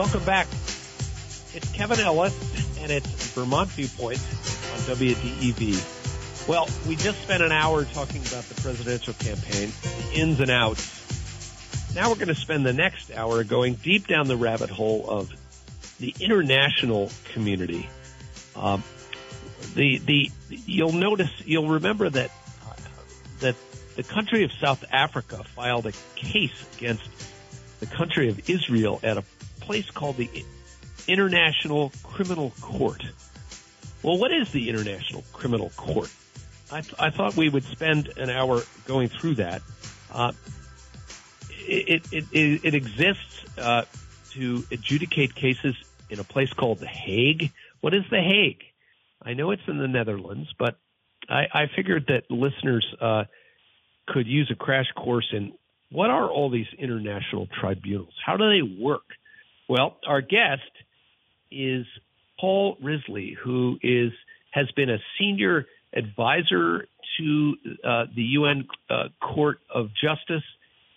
Welcome back. It's Kevin Ellis, and it's Vermont Viewpoint on WDEV. Well, we just spent an hour talking about the presidential campaign, the ins and outs. Now we're going to spend the next hour going deep down the rabbit hole of the international community. Um, the the you'll notice you'll remember that uh, that the country of South Africa filed a case against the country of Israel at a place called the International Criminal Court. Well, what is the International Criminal Court? I, th- I thought we would spend an hour going through that. Uh, it, it, it, it, exists uh, to adjudicate cases in a place called The Hague. What is The Hague? I know it's in the Netherlands, but I, I figured that listeners uh, could use a crash course in what are all these international tribunals? How do they work? Well, our guest is Paul Risley, who is has been a senior advisor to uh, the UN uh, Court of Justice.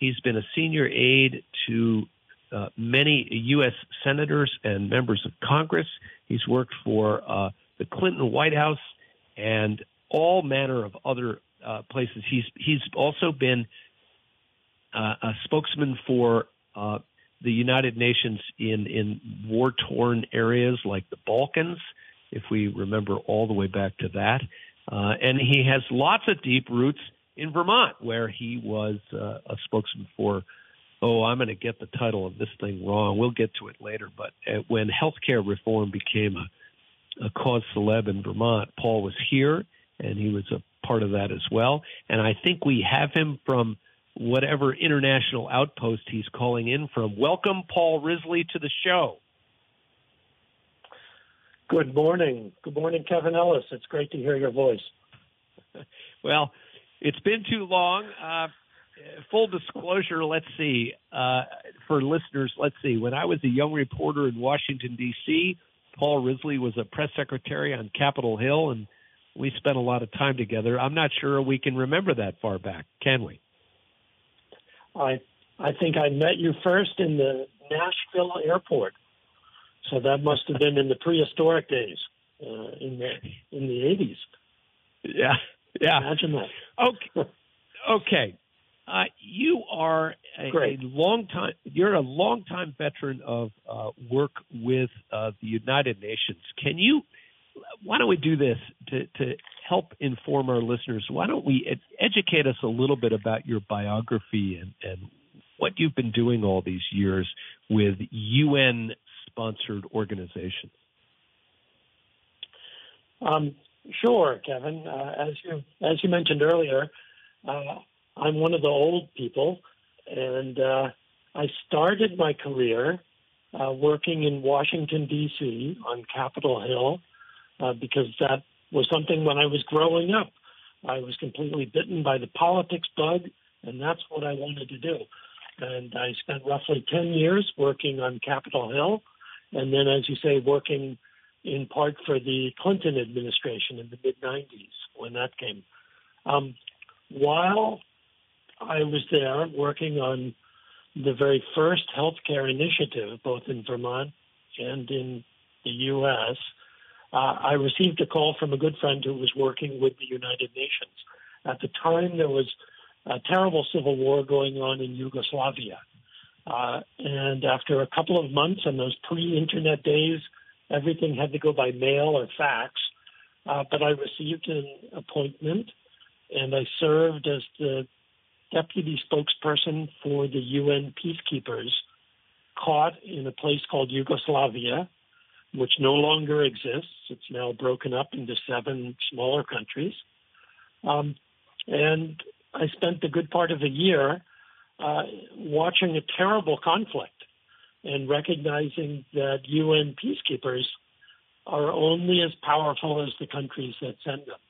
He's been a senior aide to uh, many U.S. senators and members of Congress. He's worked for uh, the Clinton White House and all manner of other uh, places. He's he's also been uh, a spokesman for the United Nations in in war torn areas like the Balkans, if we remember all the way back to that. Uh, and he has lots of deep roots in Vermont, where he was uh, a spokesman for. Oh, I'm going to get the title of this thing wrong. We'll get to it later. But uh, when healthcare reform became a, a cause celeb in Vermont, Paul was here, and he was a part of that as well. And I think we have him from whatever international outpost he's calling in from. Welcome, Paul Risley, to the show. Good morning. Good morning, Kevin Ellis. It's great to hear your voice. well, it's been too long. Uh, full disclosure, let's see, uh, for listeners, let's see. When I was a young reporter in Washington, D.C., Paul Risley was a press secretary on Capitol Hill, and we spent a lot of time together. I'm not sure we can remember that far back, can we? I I think I met you first in the Nashville airport, so that must have been in the prehistoric days, uh, in the in the eighties. Yeah, yeah. Imagine that. Okay, okay. Uh, you are a, a, long time. You're a long time veteran of uh, work with uh, the United Nations. Can you? Why don't we do this to, to help inform our listeners, why don't we ed- educate us a little bit about your biography and, and what you've been doing all these years with UN sponsored organizations? Um, sure, Kevin. Uh, as you as you mentioned earlier, uh, I'm one of the old people, and uh, I started my career uh, working in Washington D.C. on Capitol Hill uh, because that was something when I was growing up. I was completely bitten by the politics bug, and that's what I wanted to do. And I spent roughly 10 years working on Capitol Hill, and then, as you say, working in part for the Clinton administration in the mid 90s when that came. Um, while I was there working on the very first healthcare initiative, both in Vermont and in the U.S., uh, I received a call from a good friend who was working with the United Nations. At the time, there was a terrible civil war going on in Yugoslavia. Uh, and after a couple of months on those pre internet days, everything had to go by mail or fax. Uh, but I received an appointment and I served as the deputy spokesperson for the UN peacekeepers caught in a place called Yugoslavia which no longer exists. It's now broken up into seven smaller countries. Um, and I spent a good part of a year uh, watching a terrible conflict and recognizing that UN peacekeepers are only as powerful as the countries that send them.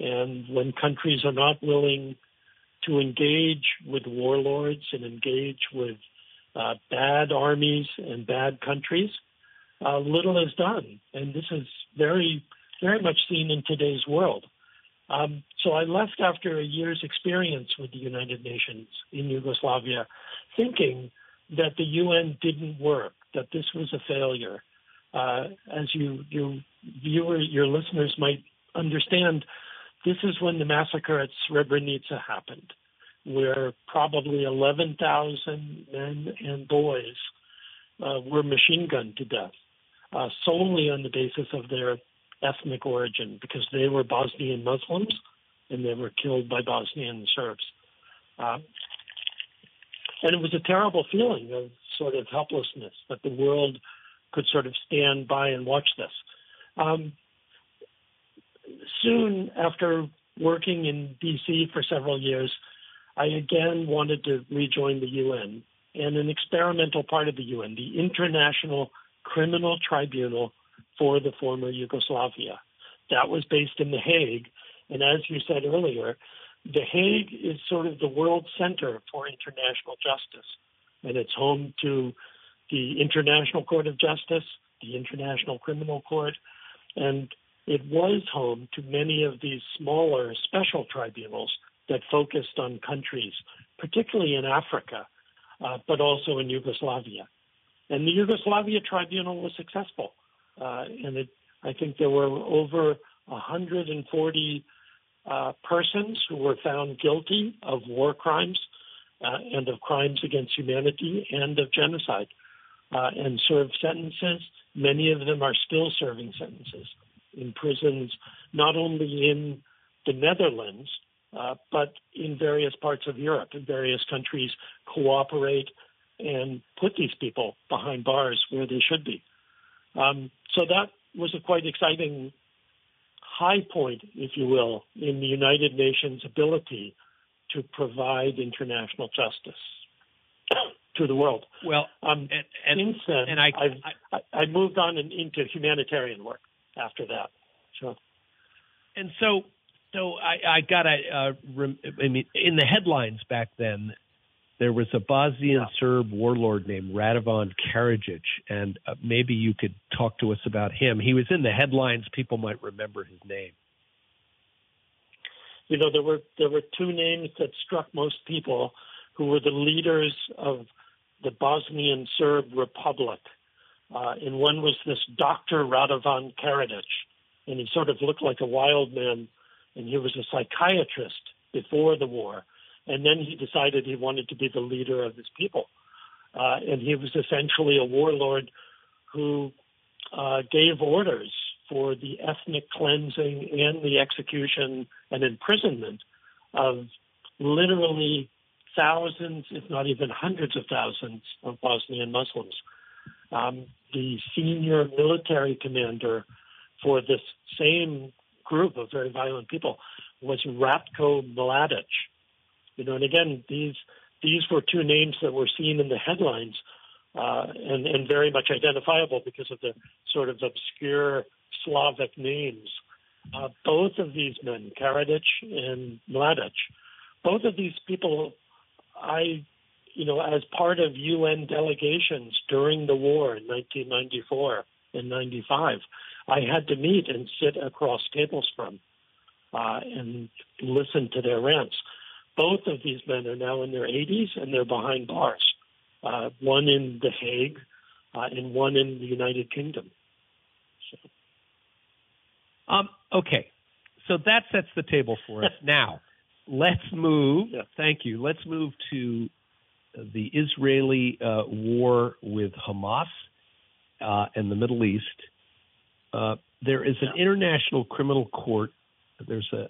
And when countries are not willing to engage with warlords and engage with uh, bad armies and bad countries, uh, little is done. And this is very, very much seen in today's world. Um, so I left after a year's experience with the United Nations in Yugoslavia, thinking that the UN didn't work, that this was a failure. Uh, as you, you viewer, your listeners might understand, this is when the massacre at Srebrenica happened, where probably 11,000 men and boys uh, were machine gunned to death uh, solely on the basis of their ethnic origin, because they were Bosnian Muslims and they were killed by Bosnian Serbs. Uh, and it was a terrible feeling of sort of helplessness that the world could sort of stand by and watch this. Um, soon after working in DC for several years, I again wanted to rejoin the UN and an experimental part of the UN, the International Criminal Tribunal for the former Yugoslavia. That was based in The Hague. And as you said earlier, The Hague is sort of the world center for international justice. And it's home to the International Court of Justice, the International Criminal Court, and it was home to many of these smaller special tribunals that focused on countries, particularly in Africa, uh, but also in Yugoslavia. And the Yugoslavia tribunal was successful. Uh, and it, I think there were over 140 uh, persons who were found guilty of war crimes uh, and of crimes against humanity and of genocide uh, and served sentences. Many of them are still serving sentences in prisons, not only in the Netherlands, uh, but in various parts of Europe. In various countries cooperate and put these people behind bars where they should be. Um, so that was a quite exciting high point, if you will, in the United Nations' ability to provide international justice to the world. Well, um, and, and, since then, and I, I've, I, I moved on in, into humanitarian work after that. So, and so, so I, I got to. Uh, rem, I mean, in the headlines back then, there was a Bosnian. Serb warlord named Radovan Karadzic, and uh, maybe you could talk to us about him. He was in the headlines; people might remember his name. You know, there were there were two names that struck most people, who were the leaders of the Bosnian Serb Republic, uh, and one was this Dr. Radovan Karadzic, and he sort of looked like a wild man, and he was a psychiatrist before the war and then he decided he wanted to be the leader of his people. Uh, and he was essentially a warlord who uh, gave orders for the ethnic cleansing and the execution and imprisonment of literally thousands, if not even hundreds of thousands, of Bosnian Muslims. Um, the senior military commander for this same group of very violent people was Ratko Mladic, you know, and again, these these were two names that were seen in the headlines uh, and, and very much identifiable because of the sort of obscure Slavic names. Uh, both of these men, Karadzic and Mladic, both of these people, I, you know, as part of UN delegations during the war in 1994 and 95, I had to meet and sit across tables from uh, and listen to their rants. Both of these men are now in their 80s and they're behind bars. Uh, one in The Hague uh, and one in the United Kingdom. So. Um, okay, so that sets the table for us. now, let's move. Yeah. Thank you. Let's move to the Israeli uh, war with Hamas uh, and the Middle East. Uh, there is an international criminal court there's a.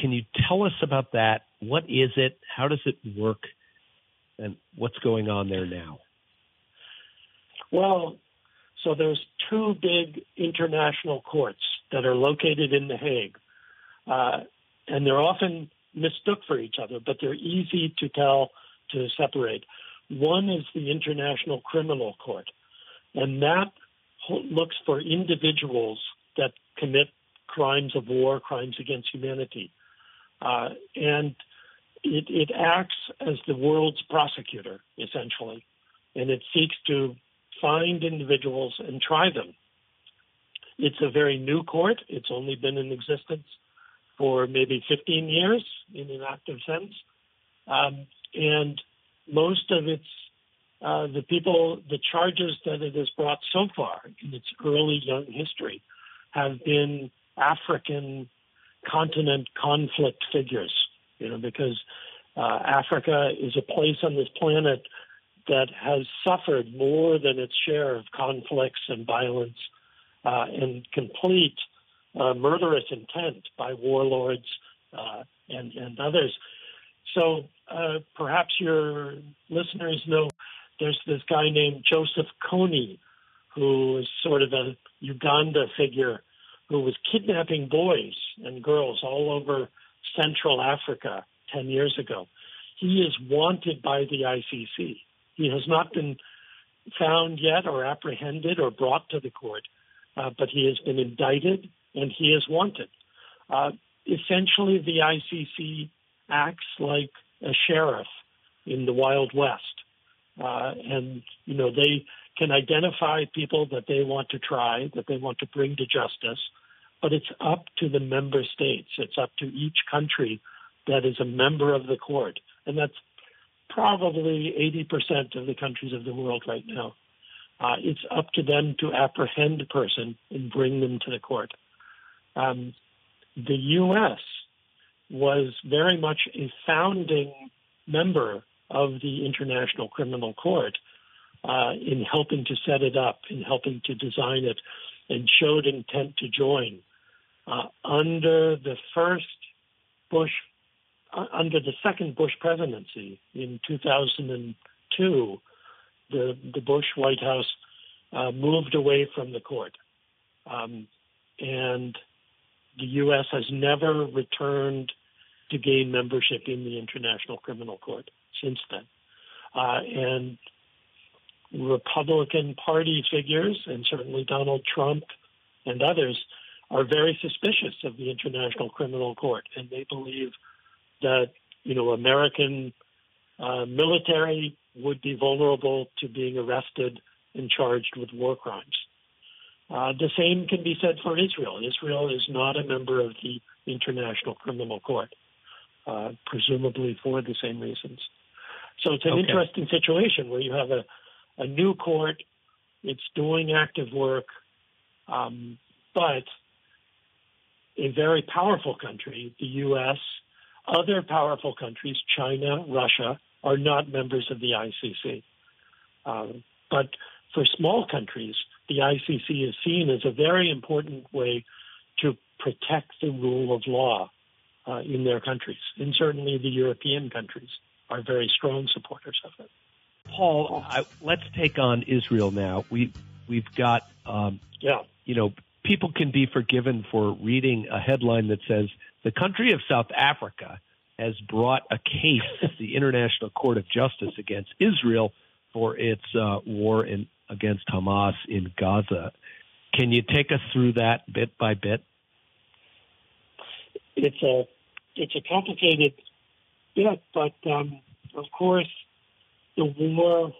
Can you tell us about that? What is it? How does it work? And what's going on there now? Well, so there's two big international courts that are located in The Hague, uh, and they're often mistook for each other, but they're easy to tell to separate. One is the International Criminal Court, and that looks for individuals that commit crimes of war, crimes against humanity. Uh, and it, it acts as the world's prosecutor, essentially, and it seeks to find individuals and try them. It's a very new court. It's only been in existence for maybe 15 years in an active sense. Um, and most of its uh, the people, the charges that it has brought so far in its early young history have been African continent conflict figures, you know, because uh, Africa is a place on this planet that has suffered more than its share of conflicts and violence uh, and complete uh, murderous intent by warlords uh, and, and others. So uh, perhaps your listeners know there's this guy named Joseph Kony, who is sort of a Uganda figure who was kidnapping boys and girls all over Central Africa 10 years ago. He is wanted by the ICC. He has not been found yet or apprehended or brought to the court, uh, but he has been indicted and he is wanted. Uh, essentially, the ICC acts like a sheriff in the Wild West. Uh, and, you know, they can identify people that they want to try, that they want to bring to justice, but it's up to the member states. It's up to each country that is a member of the court. And that's probably 80% of the countries of the world right now. Uh, it's up to them to apprehend a person and bring them to the court. Um, the U.S. was very much a founding member of the International Criminal Court uh, in helping to set it up, in helping to design it, and showed intent to join. Uh, under the first Bush, uh, under the second Bush presidency in 2002, the the Bush White House uh, moved away from the court, um, and the U.S. has never returned to gain membership in the International Criminal Court since then. Uh, and Republican Party figures, and certainly Donald Trump and others, are very suspicious of the International Criminal Court, and they believe that you know American uh, military would be vulnerable to being arrested and charged with war crimes. Uh, the same can be said for Israel. Israel is not a member of the International Criminal Court, uh, presumably for the same reasons. So it's an okay. interesting situation where you have a, a new court, it's doing active work, um, but a very powerful country, the U.S., other powerful countries, China, Russia, are not members of the ICC. Um, but for small countries, the ICC is seen as a very important way to protect the rule of law uh, in their countries. And certainly the European countries are very strong supporters of it. Paul, I, let's take on Israel now. We we've got um, yeah. You know, people can be forgiven for reading a headline that says the country of South Africa has brought a case to the International Court of Justice against Israel for its uh, war in against Hamas in Gaza. Can you take us through that bit by bit? It's a it's a complicated bit, but um, of course, the war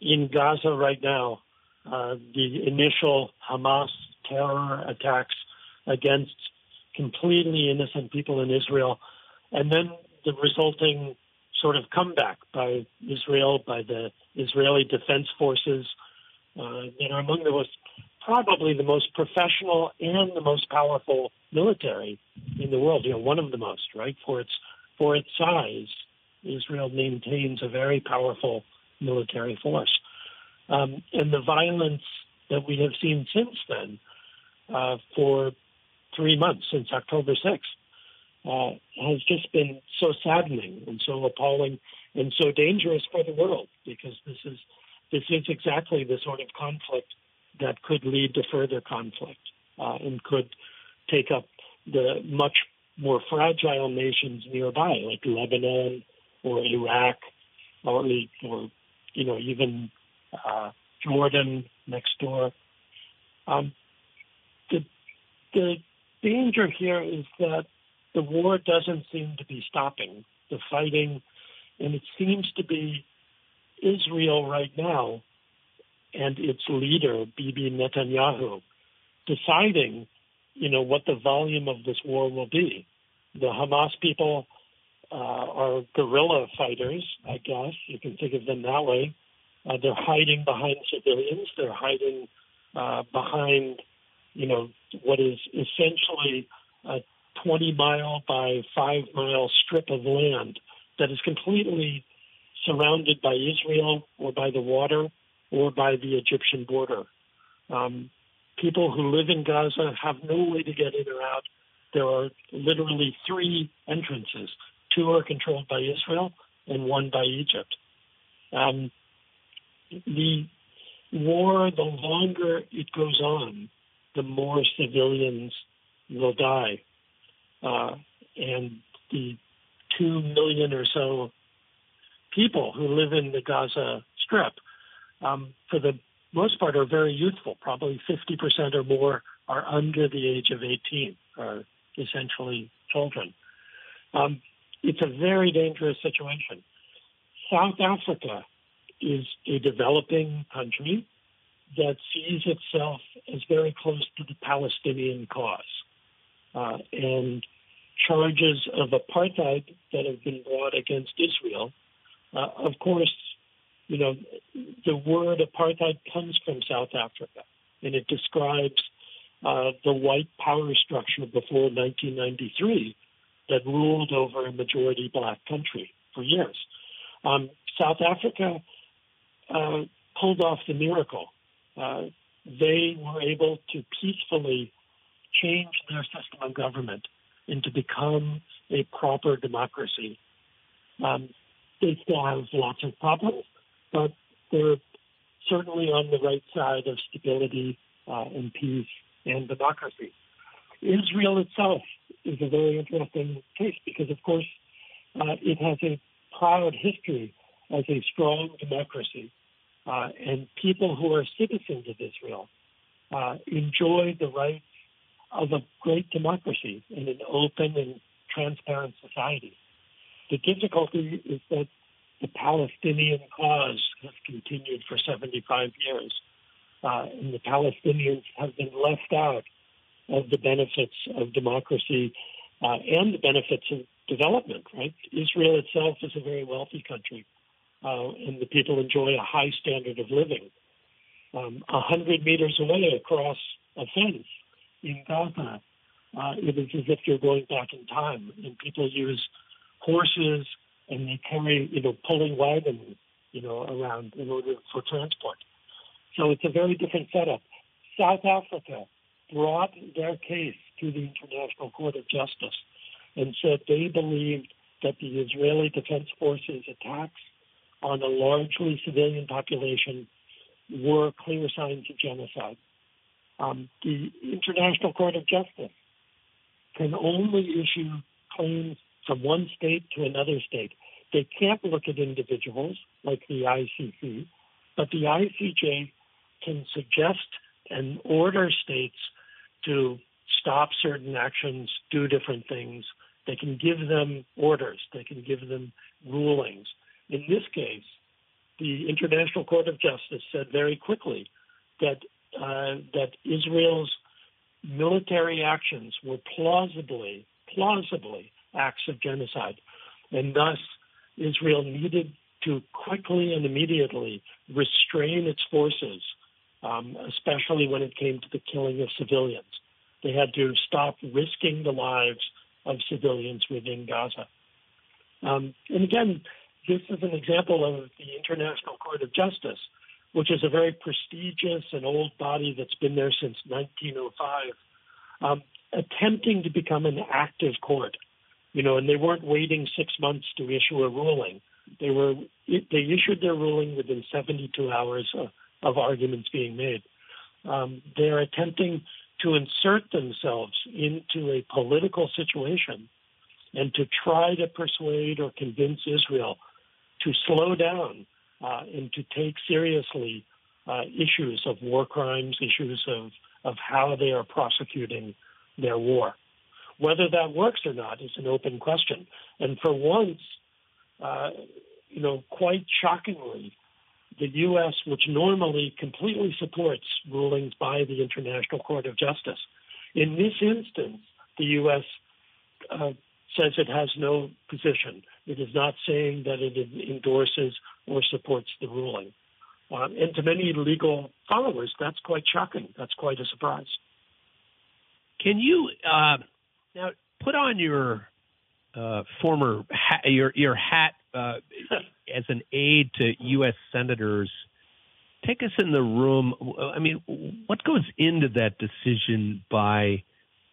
in Gaza right now, uh, the initial Hamas terror attacks against completely innocent people in Israel, and then the resulting sort of comeback by Israel, by the Israeli Defense Forces, uh, that are among the most, probably the most professional and the most powerful military in the world. You know, one of the most, right? For its for its size, Israel maintains a very powerful military force. Um, and the violence that we have seen since then, uh, for three months since October 6th, uh, has just been so saddening and so appalling and so dangerous for the world because this is this is exactly the sort of conflict that could lead to further conflict uh, and could take up the much more fragile nations nearby, like Lebanon or Iraq, or, or you know even uh, Jordan next door. Um, the the danger here is that the war doesn't seem to be stopping. The fighting, and it seems to be Israel right now and its leader, Bibi Netanyahu, deciding, you know, what the volume of this war will be. The Hamas people uh, are guerrilla fighters, I guess you can think of them that way. Uh, they're hiding behind civilians. They're hiding uh, behind, you know, what is essentially a 20 mile by 5 mile strip of land that is completely surrounded by Israel or by the water or by the Egyptian border. Um, people who live in Gaza have no way to get in or out. There are literally three entrances. Two are controlled by Israel and one by Egypt. Um, the war, the longer it goes on, the more civilians will die. Uh, and the two million or so people who live in the Gaza Strip, um, for the most part, are very youthful. Probably 50% or more are under the age of 18, are essentially children. Um, it's a very dangerous situation. South Africa is a developing country that sees itself as very close to the Palestinian cause. Uh, and charges of apartheid that have been brought against Israel. Uh, of course, you know, the word apartheid comes from South Africa, and it describes uh, the white power structure before 1993 that ruled over a majority black country for years. Um, South Africa uh, pulled off the miracle. Uh, they were able to peacefully change their system of government and to become a proper democracy. Um, they still have lots of problems, but they're certainly on the right side of stability uh, and peace and democracy. Israel itself is a very interesting case because, of course, uh, it has a proud history as a strong democracy, uh, and people who are citizens of Israel uh, enjoy the rights of a great democracy in an open and transparent society. The difficulty is that the Palestinian cause has continued for 75 years, uh, and the Palestinians have been left out of the benefits of democracy uh, and the benefits of development, right? Israel itself is a very wealthy country, uh, and the people enjoy a high standard of living. Um, a um, hundred meters away across a fence in Gaza, uh, it is as if you're going back in time, and people use horses and they carry, you know, pulling wagons, you know, around in order for transport. So it's a very different setup. South Africa brought their case to the International Court of Justice and said they believed that the Israeli Defense Forces attacks on a largely civilian population were clear signs of genocide um, the International Court of Justice can only issue claims from one state to another state. They can't look at individuals like the ICC, but the ICJ can suggest and order states to stop certain actions, do different things. They can give them orders. They can give them rulings. In this case, the International Court of Justice said very quickly that uh, that Israel's military actions were plausibly, plausibly acts of genocide, and thus Israel needed to quickly and immediately restrain its forces, um, especially when it came to the killing of civilians. They had to stop risking the lives of civilians within Gaza. Um, and again, this is an example of the International Court of Justice which is a very prestigious and old body that's been there since 1905, um, attempting to become an active court. You know, and they weren't waiting six months to issue a ruling. They were they issued their ruling within 72 hours of arguments being made. Um, they're attempting to insert themselves into a political situation and to try to persuade or convince Israel to slow down uh, and to take seriously uh, issues of war crimes, issues of, of how they are prosecuting their war. Whether that works or not is an open question. And for once, uh, you know, quite shockingly, the U.S., which normally completely supports rulings by the International Court of Justice, in this instance, the U.S. Uh, says it has no position. It is not saying that it endorses or supports the ruling. Uh, and to many legal followers, that's quite shocking. That's quite a surprise. Can you uh, now put on your uh, former hat, your your hat uh, as an aide to U.S. senators? Take us in the room. I mean, what goes into that decision by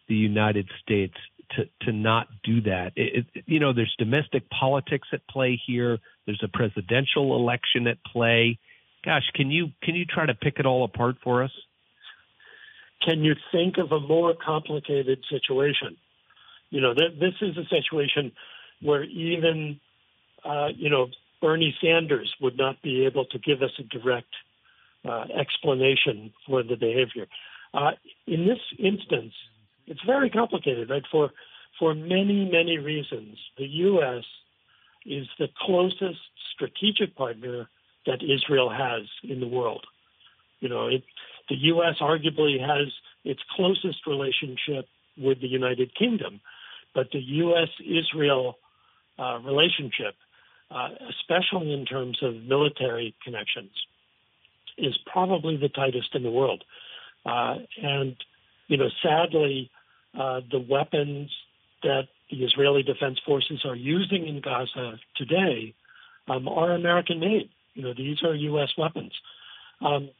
the United States to to not do that? It, it, you know, there's domestic politics at play here. There's a presidential election at play. Gosh, can you can you try to pick it all apart for us? Can you think of a more complicated situation? You know, th- this is a situation where even, uh, you know, Bernie Sanders would not be able to give us a direct uh, explanation for the behavior. Uh, in this instance, it's very complicated, right? For for many many reasons, the U.S. is the closest strategic partner that Israel has in the world. You know, it, the U.S. arguably has its closest relationship with the United Kingdom, but the U.S. Israel uh, relationship, uh, especially in terms of military connections, is probably the tightest in the world. Uh, and, you know, sadly, uh, the weapons that the Israeli Defense Forces are using in Gaza today um, are American made. You know, these are U.S. weapons. Um,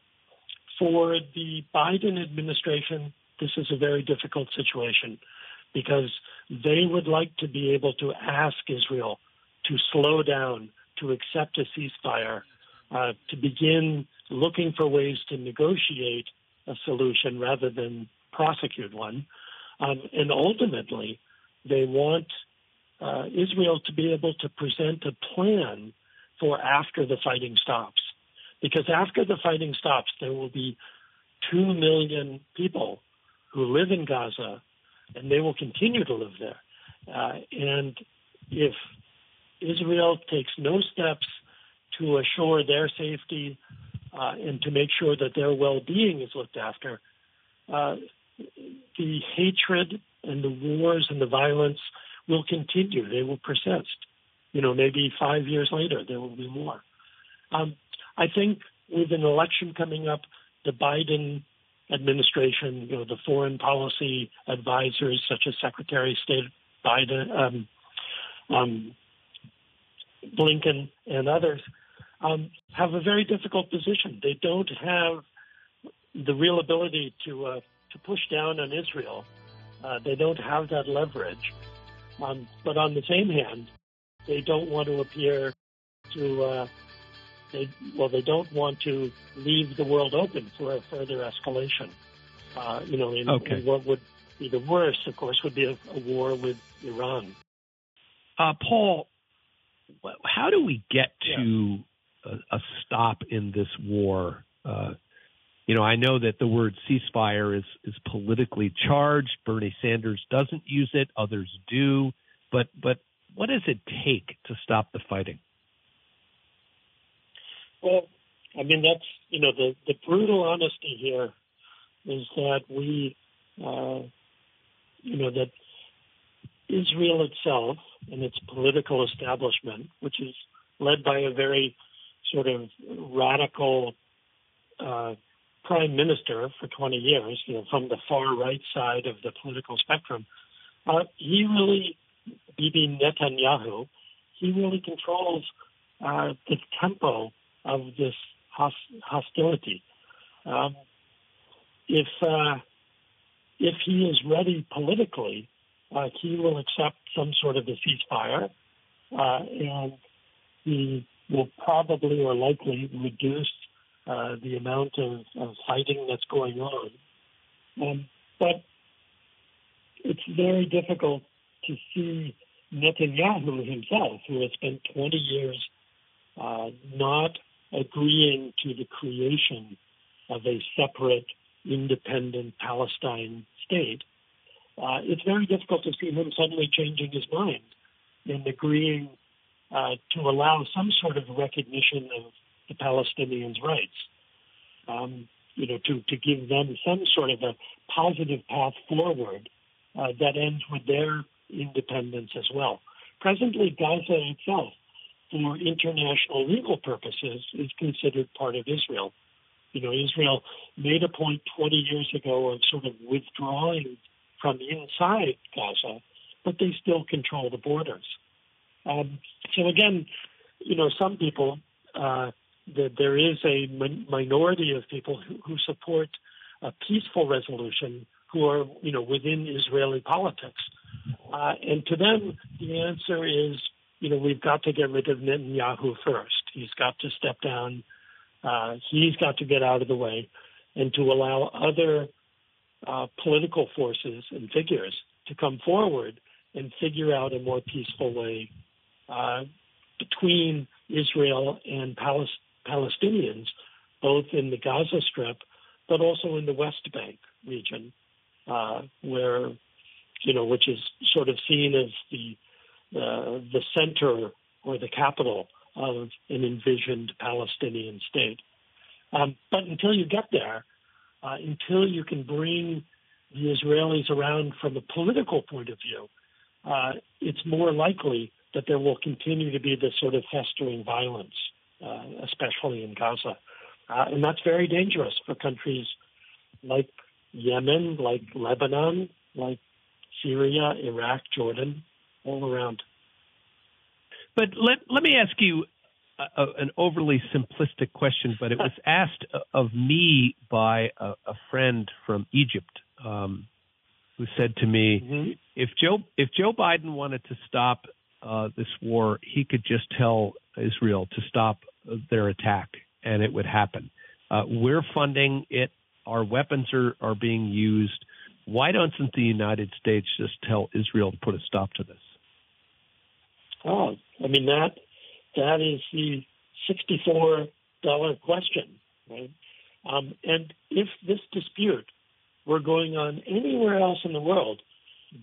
for the Biden administration, this is a very difficult situation because they would like to be able to ask Israel to slow down, to accept a ceasefire, uh, to begin looking for ways to negotiate a solution rather than prosecute one. Um, and ultimately, they want uh, Israel to be able to present a plan for after the fighting stops. Because after the fighting stops, there will be 2 million people who live in Gaza, and they will continue to live there. Uh, and if Israel takes no steps to assure their safety uh, and to make sure that their well-being is looked after, uh, the hatred and the wars and the violence will continue. They will persist. You know, maybe five years later there will be more. Um, I think with an election coming up, the Biden administration, you know, the foreign policy advisors such as Secretary of State Biden, um, um, Blinken, and others um, have a very difficult position. They don't have the real ability to uh, to push down on Israel. Uh, they don't have that leverage. Um, but on the same hand, they don't want to appear to. Uh, they well, they don't want to leave the world open for a further escalation. Uh, you know, in, okay. in, what would be the worst, of course, would be a, a war with Iran. Uh, Paul, how do we get to yeah. a, a, stop in this war? Uh, you know, I know that the word ceasefire is is politically charged. Bernie Sanders doesn't use it; others do. But but what does it take to stop the fighting? Well, I mean that's you know the the brutal honesty here is that we uh, you know that Israel itself and its political establishment, which is led by a very sort of radical uh, prime minister for 20 years, you know, from the far right side of the political spectrum, uh, he really, Bibi Netanyahu, he really controls uh, the tempo of this host- hostility. Um, if uh, if he is ready politically, uh, he will accept some sort of a ceasefire, uh, and he will probably or likely reduce uh, the amount of, of, fighting that's going on. Um, but it's very difficult to see Netanyahu himself, who has spent 20 years uh, not agreeing to the creation of a separate, independent Palestine state, uh, it's very difficult to see him suddenly changing his mind and agreeing uh, to allow some sort of recognition of the Palestinians' rights. Um, you know, to, to give them some sort of a positive path forward uh, that ends with their independence as well. Presently, Gaza itself for international legal purposes, is considered part of Israel. You know, Israel made a point 20 years ago of sort of withdrawing from inside Gaza, but they still control the borders. Um, so again, you know, some people, uh, the, there is a min- minority of people who, who support a peaceful resolution who are, you know, within Israeli politics. Uh, and to them, the answer is, you know, we've got to get rid of Netanyahu first. He's got to step down. Uh, he's got to get out of the way and to allow other uh, political forces and figures to come forward and figure out a more peaceful way uh, between Israel and Palest- Palestinians, both in the Gaza Strip, but also in the West Bank region, uh, where you know, which is sort of seen as the the center or the capital of an envisioned Palestinian state. Um, but until you get there, uh, until you can bring the Israelis around from a political point of view, uh, it's more likely that there will continue to be this sort of festering violence, uh, especially in Gaza. Uh, and that's very dangerous for countries like Yemen, like Lebanon, like Syria, Iraq, Jordan, all around. But let, let me ask you a, an overly simplistic question, but it was asked of me by a, a friend from Egypt um, who said to me, mm-hmm. "If Joe if Joe Biden wanted to stop uh, this war, he could just tell Israel to stop their attack, and it would happen. Uh, we're funding it. Our weapons are are being used. Why doesn't the United States just tell Israel to put a stop to this?" Oh, I mean that that is the sixty-four dollar question, right? Um, and if this dispute were going on anywhere else in the world,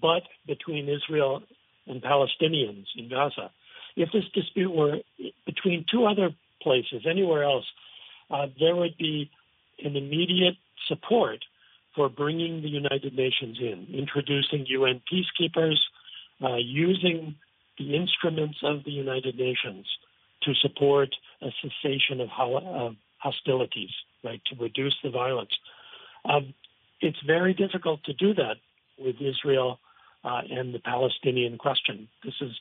but between Israel and Palestinians in Gaza, if this dispute were between two other places, anywhere else, uh, there would be an immediate support for bringing the United Nations in, introducing UN peacekeepers, uh, using the instruments of the United Nations to support a cessation of ho- hostilities, right, to reduce the violence. Um, it's very difficult to do that with Israel uh, and the Palestinian question. This is,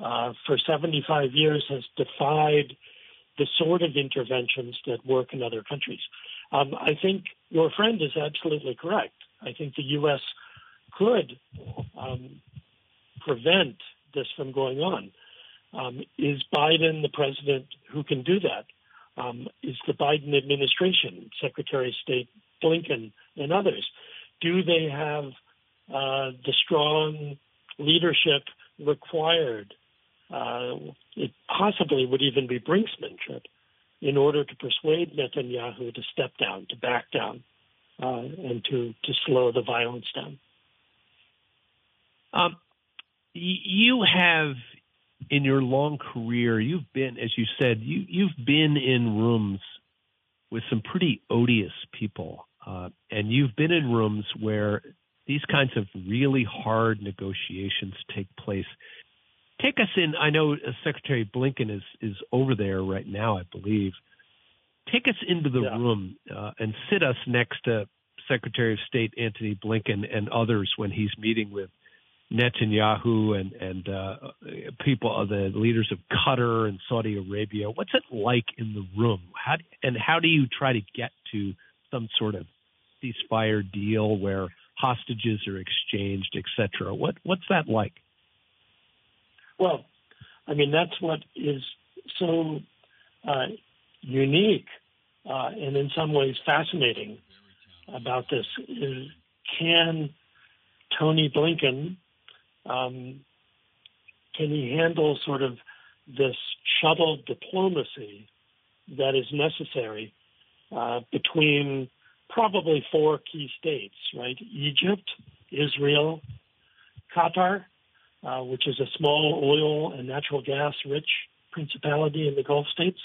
uh, for 75 years, has defied the sort of interventions that work in other countries. Um, I think your friend is absolutely correct. I think the U.S. could um, prevent this from going on. Um, is Biden the president who can do that? Um, is the Biden administration, Secretary of State Blinken and others, do they have uh, the strong leadership required? Uh, it possibly would even be brinksmanship in order to persuade Netanyahu to step down, to back down, uh, and to, to slow the violence down. Um, you have in your long career, you've been, as you said, you, you've been in rooms with some pretty odious people. Uh, and you've been in rooms where these kinds of really hard negotiations take place. Take us in. I know Secretary Blinken is is over there right now, I believe. Take us into the yeah. room uh, and sit us next to Secretary of State Antony Blinken and others when he's meeting with Netanyahu and and uh, people, the leaders of Qatar and Saudi Arabia. What's it like in the room? How do, and how do you try to get to some sort of ceasefire deal where hostages are exchanged, etc.? What what's that like? Well, I mean that's what is so uh, unique uh, and in some ways fascinating about this is can Tony Blinken um, can he handle sort of this shuttle diplomacy that is necessary uh, between probably four key states, right? Egypt, Israel, Qatar, uh, which is a small oil and natural gas rich principality in the Gulf states,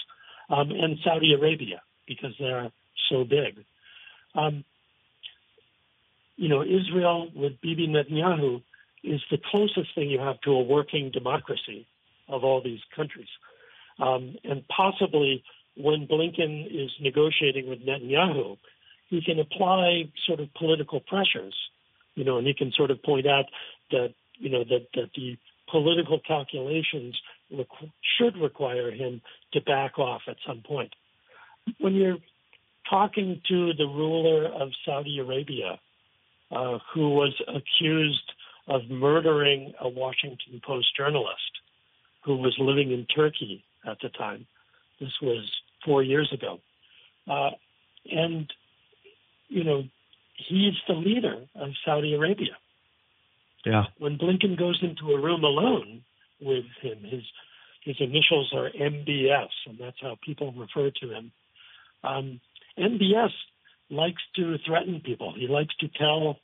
um, and Saudi Arabia because they're so big. Um, you know, Israel with Bibi Netanyahu is the closest thing you have to a working democracy of all these countries. Um, and possibly when Blinken is negotiating with Netanyahu, he can apply sort of political pressures, you know, and he can sort of point out that, you know, that, that the political calculations requ- should require him to back off at some point. When you're talking to the ruler of Saudi Arabia, uh, who was accused of murdering a Washington Post journalist who was living in Turkey at the time. This was four years ago. Uh, and, you know, he's the leader of Saudi Arabia. Yeah. When Blinken goes into a room alone with him, his his initials are MBS, and that's how people refer to him. Um, MBS likes to threaten people. He likes to tell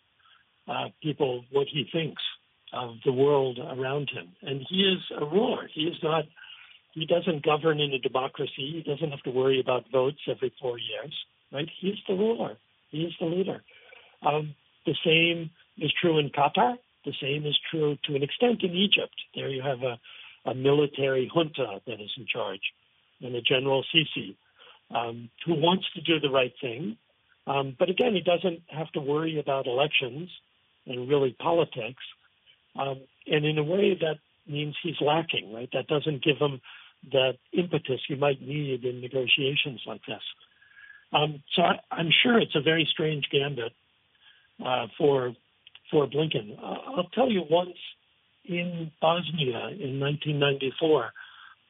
uh, people what he thinks of the world around him. And he is a ruler. He is not, he doesn't govern in a democracy. He doesn't have to worry about votes every four years, right? He's the ruler. He is the leader. Um, the same is true in Qatar. The same is true to an extent in Egypt. There you have a, a military junta that is in charge and a General Sisi um, who wants to do the right thing. Um, but again, he doesn't have to worry about elections and really politics. Um, and in a way, that means he's lacking, right? That doesn't give him that impetus you might need in negotiations like this. Um, so I, am sure it's a very strange gambit uh, for for Blinken. Uh, I'll tell you, once in Bosnia in 1994,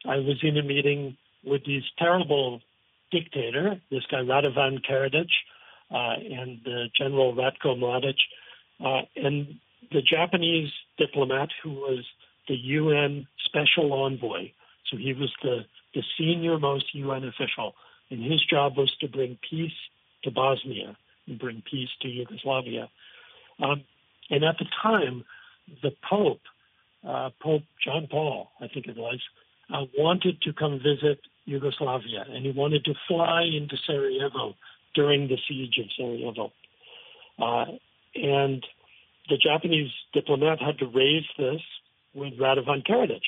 I was in a meeting with this terrible dictator, this guy Radovan Karadzic, uh, and uh, General Ratko Mladic, uh, and the Japanese diplomat who was the UN special envoy. So he was the, the senior most UN official, and his job was to bring peace to Bosnia and bring peace to Yugoslavia. Um, and at the time, the Pope, uh, Pope John Paul, I think it was, uh, wanted to come visit Yugoslavia, and he wanted to fly into Sarajevo during the siege of Sarajevo. Uh, and the Japanese diplomat had to raise this with Radovan Karadzic.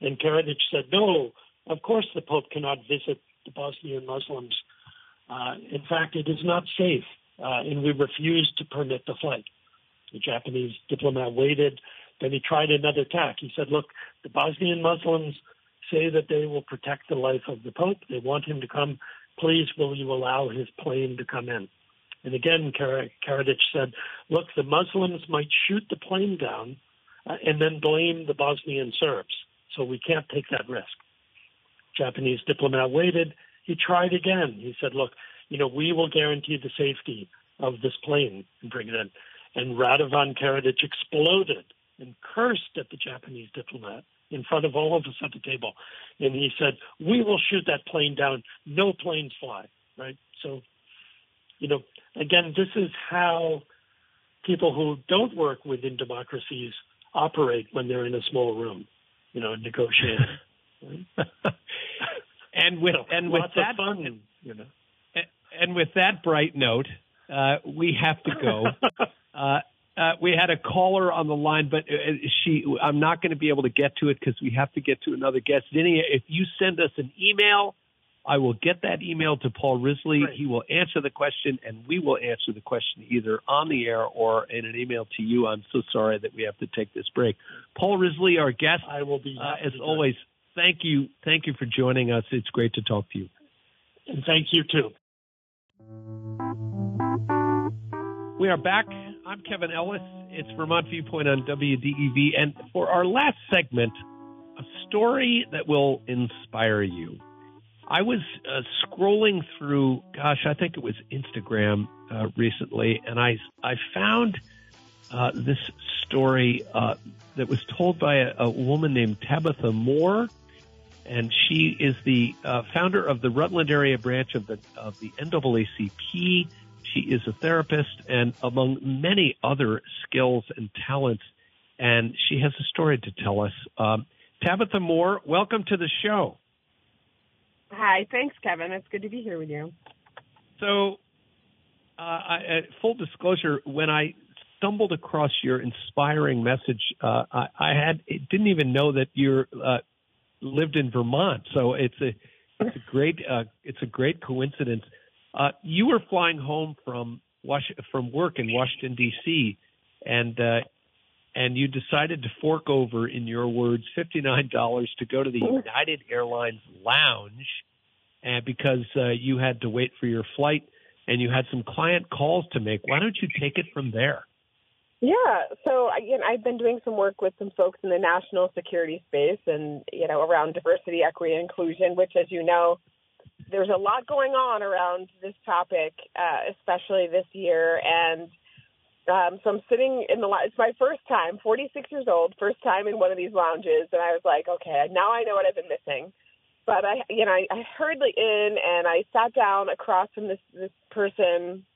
And Karadzic said, no, of course the Pope cannot visit the Bosnian Muslims. Uh, in fact, it is not safe, uh, and we refuse to permit the flight. The Japanese diplomat waited. Then he tried another tack. He said, look, the Bosnian Muslims say that they will protect the life of the Pope. They want him to come. Please, will you allow his plane to come in? And again, Kar- Karadzic said, look, the Muslims might shoot the plane down uh, and then blame the Bosnian Serbs. So we can't take that risk. Japanese diplomat waited. He tried again. He said, look, you know, we will guarantee the safety of this plane and bring it in. And Radovan Karadzic exploded and cursed at the Japanese diplomat in front of all of us at the table. And he said, we will shoot that plane down. No planes fly, right? So you know, again, this is how people who don't work within democracies operate when they're in a small room, you know, negotiating. and with and with that fun, you know, and with that bright note, uh, we have to go. uh, uh, we had a caller on the line, but uh, she. I'm not going to be able to get to it because we have to get to another guest. Vinny, if you send us an email I will get that email to Paul Risley. He will answer the question, and we will answer the question either on the air or in an email to you. I'm so sorry that we have to take this break. Paul Risley, our guest, I will be uh, as always. Thank you, thank you for joining us. It's great to talk to you. And thank you too. We are back. I'm Kevin Ellis. It's Vermont Viewpoint on WDEV, and for our last segment, a story that will inspire you. I was uh, scrolling through, gosh, I think it was Instagram uh, recently, and I I found uh, this story uh, that was told by a, a, woman named Tabitha Moore, and she is the uh, founder of the Rutland area branch of the of the NAACP. She is a therapist, and among many other skills and talents, and she has a story to tell us. Um, Tabitha Moore, welcome to the show. Hi, thanks, Kevin. It's good to be here with you. So, uh, I, uh, full disclosure, when I stumbled across your inspiring message, uh, I, I, had didn't even know that you're uh, lived in Vermont. So it's a it's a great uh, it's a great coincidence. Uh, you were flying home from Was- from work in Washington D.C. and and you decided to fork over, in your words, fifty nine dollars to go to the United Airlines lounge, and because uh, you had to wait for your flight and you had some client calls to make. Why don't you take it from there? Yeah, so again, I've been doing some work with some folks in the national security space, and you know, around diversity, equity, and inclusion, which, as you know, there's a lot going on around this topic, uh, especially this year. And um, so I'm sitting in the it's my first time, 46 years old, first time in one of these lounges, and I was like, okay, now I know what I've been missing. But I, you know, I, I hurriedly in and I sat down across from this this person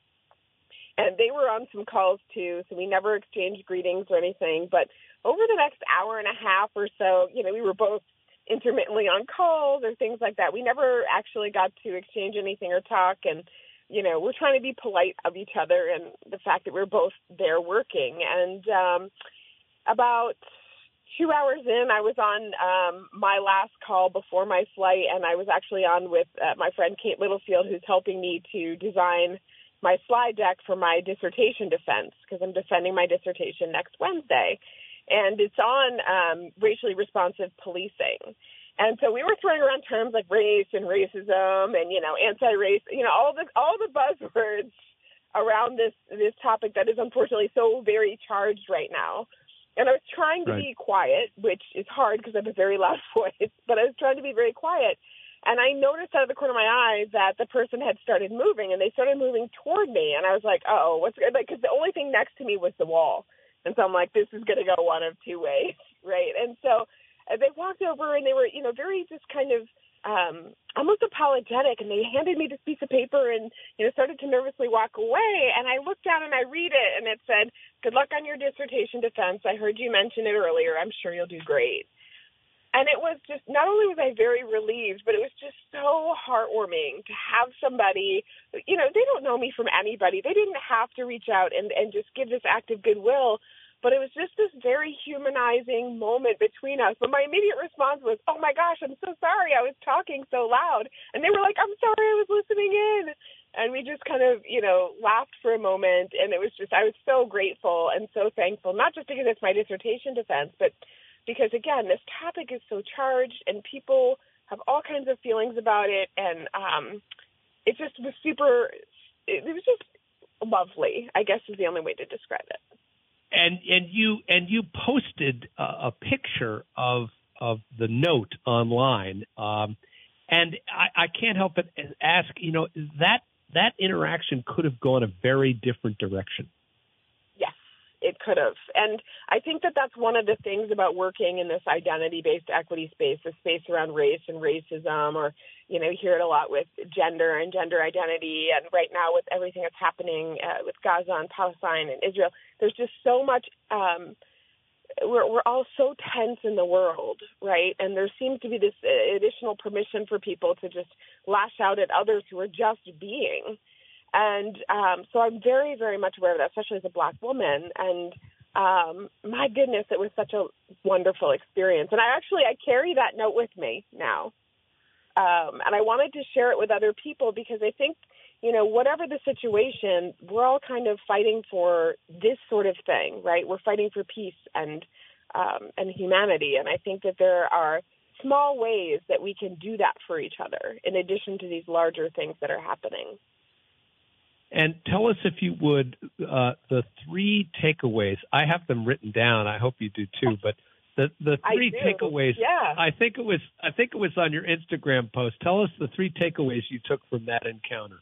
and they were on some calls too, so we never exchanged greetings or anything. But over the next hour and a half or so, you know, we were both intermittently on calls or things like that. We never actually got to exchange anything or talk. And, you know, we're trying to be polite of each other and the fact that we're both there working. And um, about two hours in, I was on um, my last call before my flight, and I was actually on with uh, my friend Kate Littlefield, who's helping me to design my slide deck for my dissertation defense because I'm defending my dissertation next Wednesday. And it's on um, racially responsive policing. And so we were throwing around terms like race and racism and, you know, anti-race, you know, all the, all the buzzwords around this, this topic that is unfortunately so very charged right now. And I was trying to right. be quiet, which is hard because I have a very loud voice, but I was trying to be very quiet. And I noticed out of the corner of my eye that the person had started moving, and they started moving toward me. And I was like, "Oh, what's good?" Like, because the only thing next to me was the wall, and so I'm like, "This is going to go one of two ways, right?" And so they walked over, and they were, you know, very just kind of um, almost apologetic, and they handed me this piece of paper, and you know, started to nervously walk away. And I looked down and I read it, and it said, "Good luck on your dissertation defense. I heard you mention it earlier. I'm sure you'll do great." And it was just, not only was I very relieved, but it was just so heartwarming to have somebody, you know, they don't know me from anybody. They didn't have to reach out and, and just give this act of goodwill. But it was just this very humanizing moment between us. But my immediate response was, oh my gosh, I'm so sorry. I was talking so loud. And they were like, I'm sorry, I was listening in. And we just kind of, you know, laughed for a moment. And it was just, I was so grateful and so thankful, not just because it's my dissertation defense, but because again, this topic is so charged and people have all kinds of feelings about it, and um, it just was super. It, was just lovely. I guess is the only way to describe it. And and you and you posted a, a picture of of the note online, um, and I, I can't help but ask. You know that that interaction could have gone a very different direction it could have. And I think that that's one of the things about working in this identity based equity space, the space around race and racism, or, you know, you hear it a lot with gender and gender identity. And right now, with everything that's happening uh, with Gaza and Palestine and Israel, there's just so much. Um, we're, we're all so tense in the world, right? And there seems to be this uh, additional permission for people to just lash out at others who are just being. And um, so I'm very, very much aware of that, especially as a black woman. And um, my goodness, it was such a wonderful experience. And I actually I carry that note with me now, um, and I wanted to share it with other people because I think you know whatever the situation, we're all kind of fighting for this sort of thing, right? We're fighting for peace and um, and humanity, and I think that there are small ways that we can do that for each other in addition to these larger things that are happening. And tell us, if you would, uh, the three takeaways. I have them written down. I hope you do too. But the the three takeaways. Yeah. I think it was I think it was on your Instagram post. Tell us the three takeaways you took from that encounter.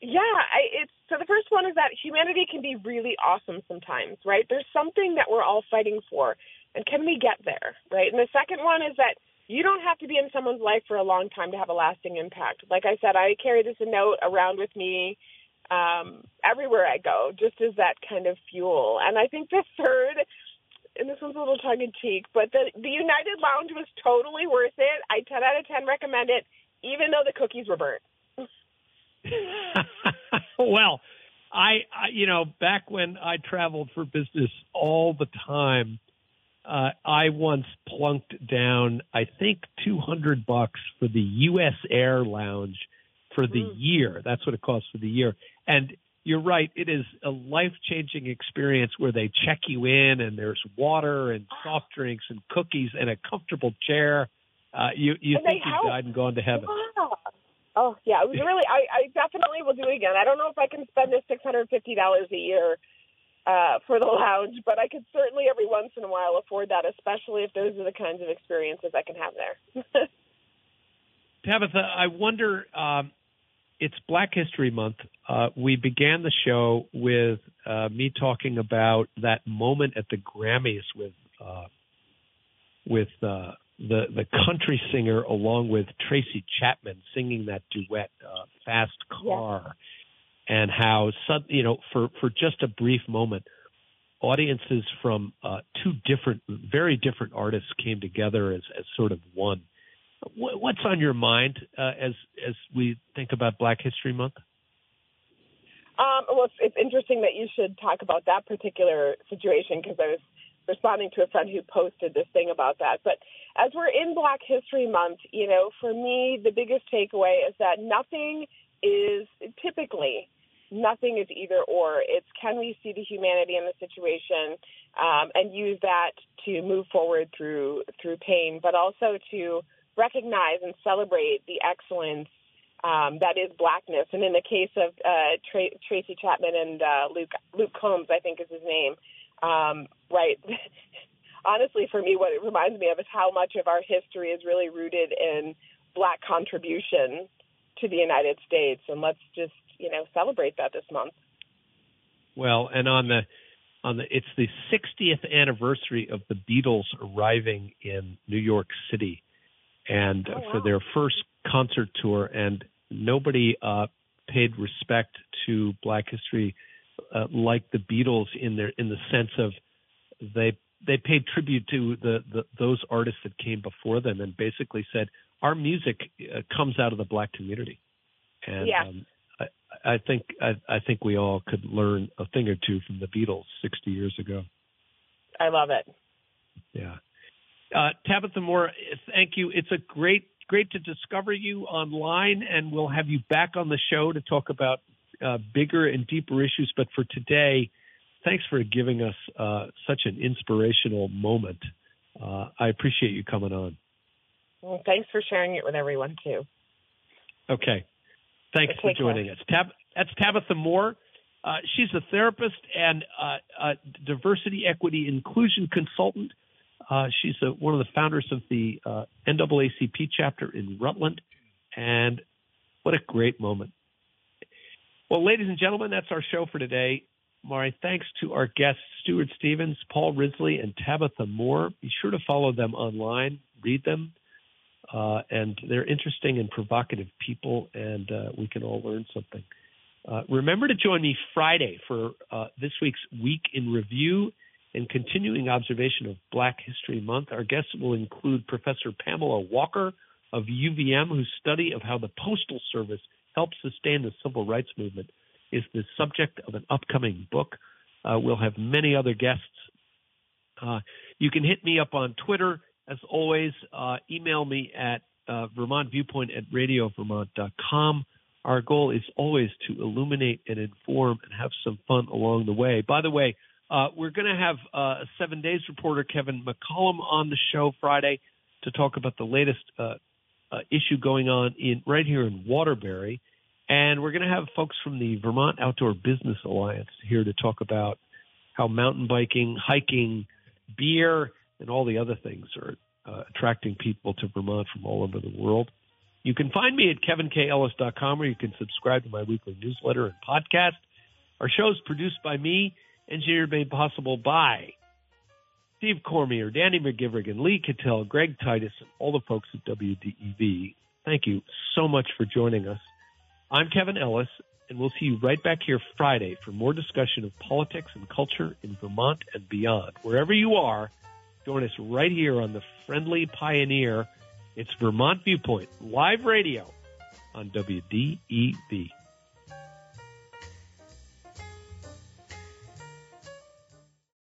Yeah, I, it's so the first one is that humanity can be really awesome sometimes, right? There's something that we're all fighting for, and can we get there, right? And the second one is that you don't have to be in someone's life for a long time to have a lasting impact. Like I said, I carry this note around with me um, everywhere I go, just as that kind of fuel. And I think the third, and this one's a little tongue in cheek, but the the United Lounge was totally worth it. I ten out of ten recommend it, even though the cookies were burnt. well, I, I, you know, back when I traveled for business all the time, uh, I once plunked down, I think, 200 bucks for the U.S. Air Lounge for the Mm. year. That's what it costs for the year. And you're right, it is a life changing experience where they check you in and there's water and soft drinks and cookies and a comfortable chair. Uh, you you And think you've died and gone to heaven. Wow. Oh yeah, it was really. I, I definitely will do it again. I don't know if I can spend the six hundred fifty dollars a year uh, for the lounge, but I could certainly every once in a while afford that, especially if those are the kinds of experiences I can have there. Tabitha, I wonder. Um, it's Black History Month. Uh, we began the show with uh, me talking about that moment at the Grammys with uh, with uh, the the country singer along with Tracy Chapman singing that duet, uh, "Fast Car," and how sud- you know for for just a brief moment, audiences from uh, two different, very different artists came together as as sort of one. What- What's on your mind uh, as as we think about Black History Month? Um, well, it's, it's interesting that you should talk about that particular situation because I was responding to a friend who posted this thing about that. But as we're in Black History Month, you know, for me, the biggest takeaway is that nothing is typically nothing is either or. It's can we see the humanity in the situation um, and use that to move forward through through pain, but also to recognize and celebrate the excellence um, that is blackness. And in the case of uh, Tra- Tracy Chapman and uh, Luke Luke Combs, I think is his name. Um, right. Honestly, for me, what it reminds me of is how much of our history is really rooted in black contribution to the United States, and let's just you know celebrate that this month. Well, and on the on the it's the 60th anniversary of the Beatles arriving in New York City, and Oh, wow. for their first concert tour, and nobody uh, paid respect to Black history uh, like the Beatles in their in the sense of they they paid tribute to the, the those artists that came before them, and basically said our music uh, comes out of the black community, and Yeah. um, I, I think I, I think we all could learn a thing or two from the Beatles 60 years ago. I love it. Yeah. Uh, Tabitha Moore, thank you. It's a great, great to discover you online, and we'll have you back on the show to talk about uh, bigger and deeper issues. But for today, thanks for giving us uh, such an inspirational moment. Uh, I appreciate you coming on. Well, thanks for sharing it with everyone too. Okay. Thanks for care. joining us. Tab- that's Tabitha Moore. Uh, she's a therapist and uh, a diversity, equity, inclusion consultant. Uh, she's a, one of the founders of the uh, NAACP chapter in Rutland. And what a great moment. Well, ladies and gentlemen, that's our show for today. My thanks to our guests, Stuart Stevens, Paul Risley, and Tabitha Moore. Be sure to follow them online, read them, uh, and they're interesting and provocative people, and uh, we can all learn something. Uh, remember to join me Friday for uh, this week's Week in Review and continuing observation of Black History Month. Our guests will include Professor Pamela Walker of UVM, whose study of how the Postal Service helped sustain the civil rights movement is the subject of an upcoming book. Uh, we'll have many other guests. Uh, you can hit me up on Twitter. As always, uh, email me at uh, Vermont Viewpoint at radiovermont.com. Our goal is always to illuminate and inform and have some fun along the way. By the way, uh, we're going to have uh, seven days reporter, Kevin McCallum, on the show Friday to talk about the latest uh, uh, issue going on in right here in Waterbury. And we're going to have folks from the Vermont Outdoor Business Alliance here to talk about how mountain biking, hiking, beer, and all the other things are uh, attracting people to Vermont from all over the world. You can find me at kevinkellis.com where you can subscribe to my weekly newsletter and podcast. Our show is produced by me, engineered made possible by Steve Cormier, Danny McGivrigan, Lee Cattell, Greg Titus, and all the folks at WDEV. Thank you so much for joining us. I'm Kevin Ellis, and we'll see you right back here Friday for more discussion of politics and culture in Vermont and beyond. Wherever you are, join us right here on the Friendly Pioneer. It's Vermont Viewpoint, live radio on WDEV.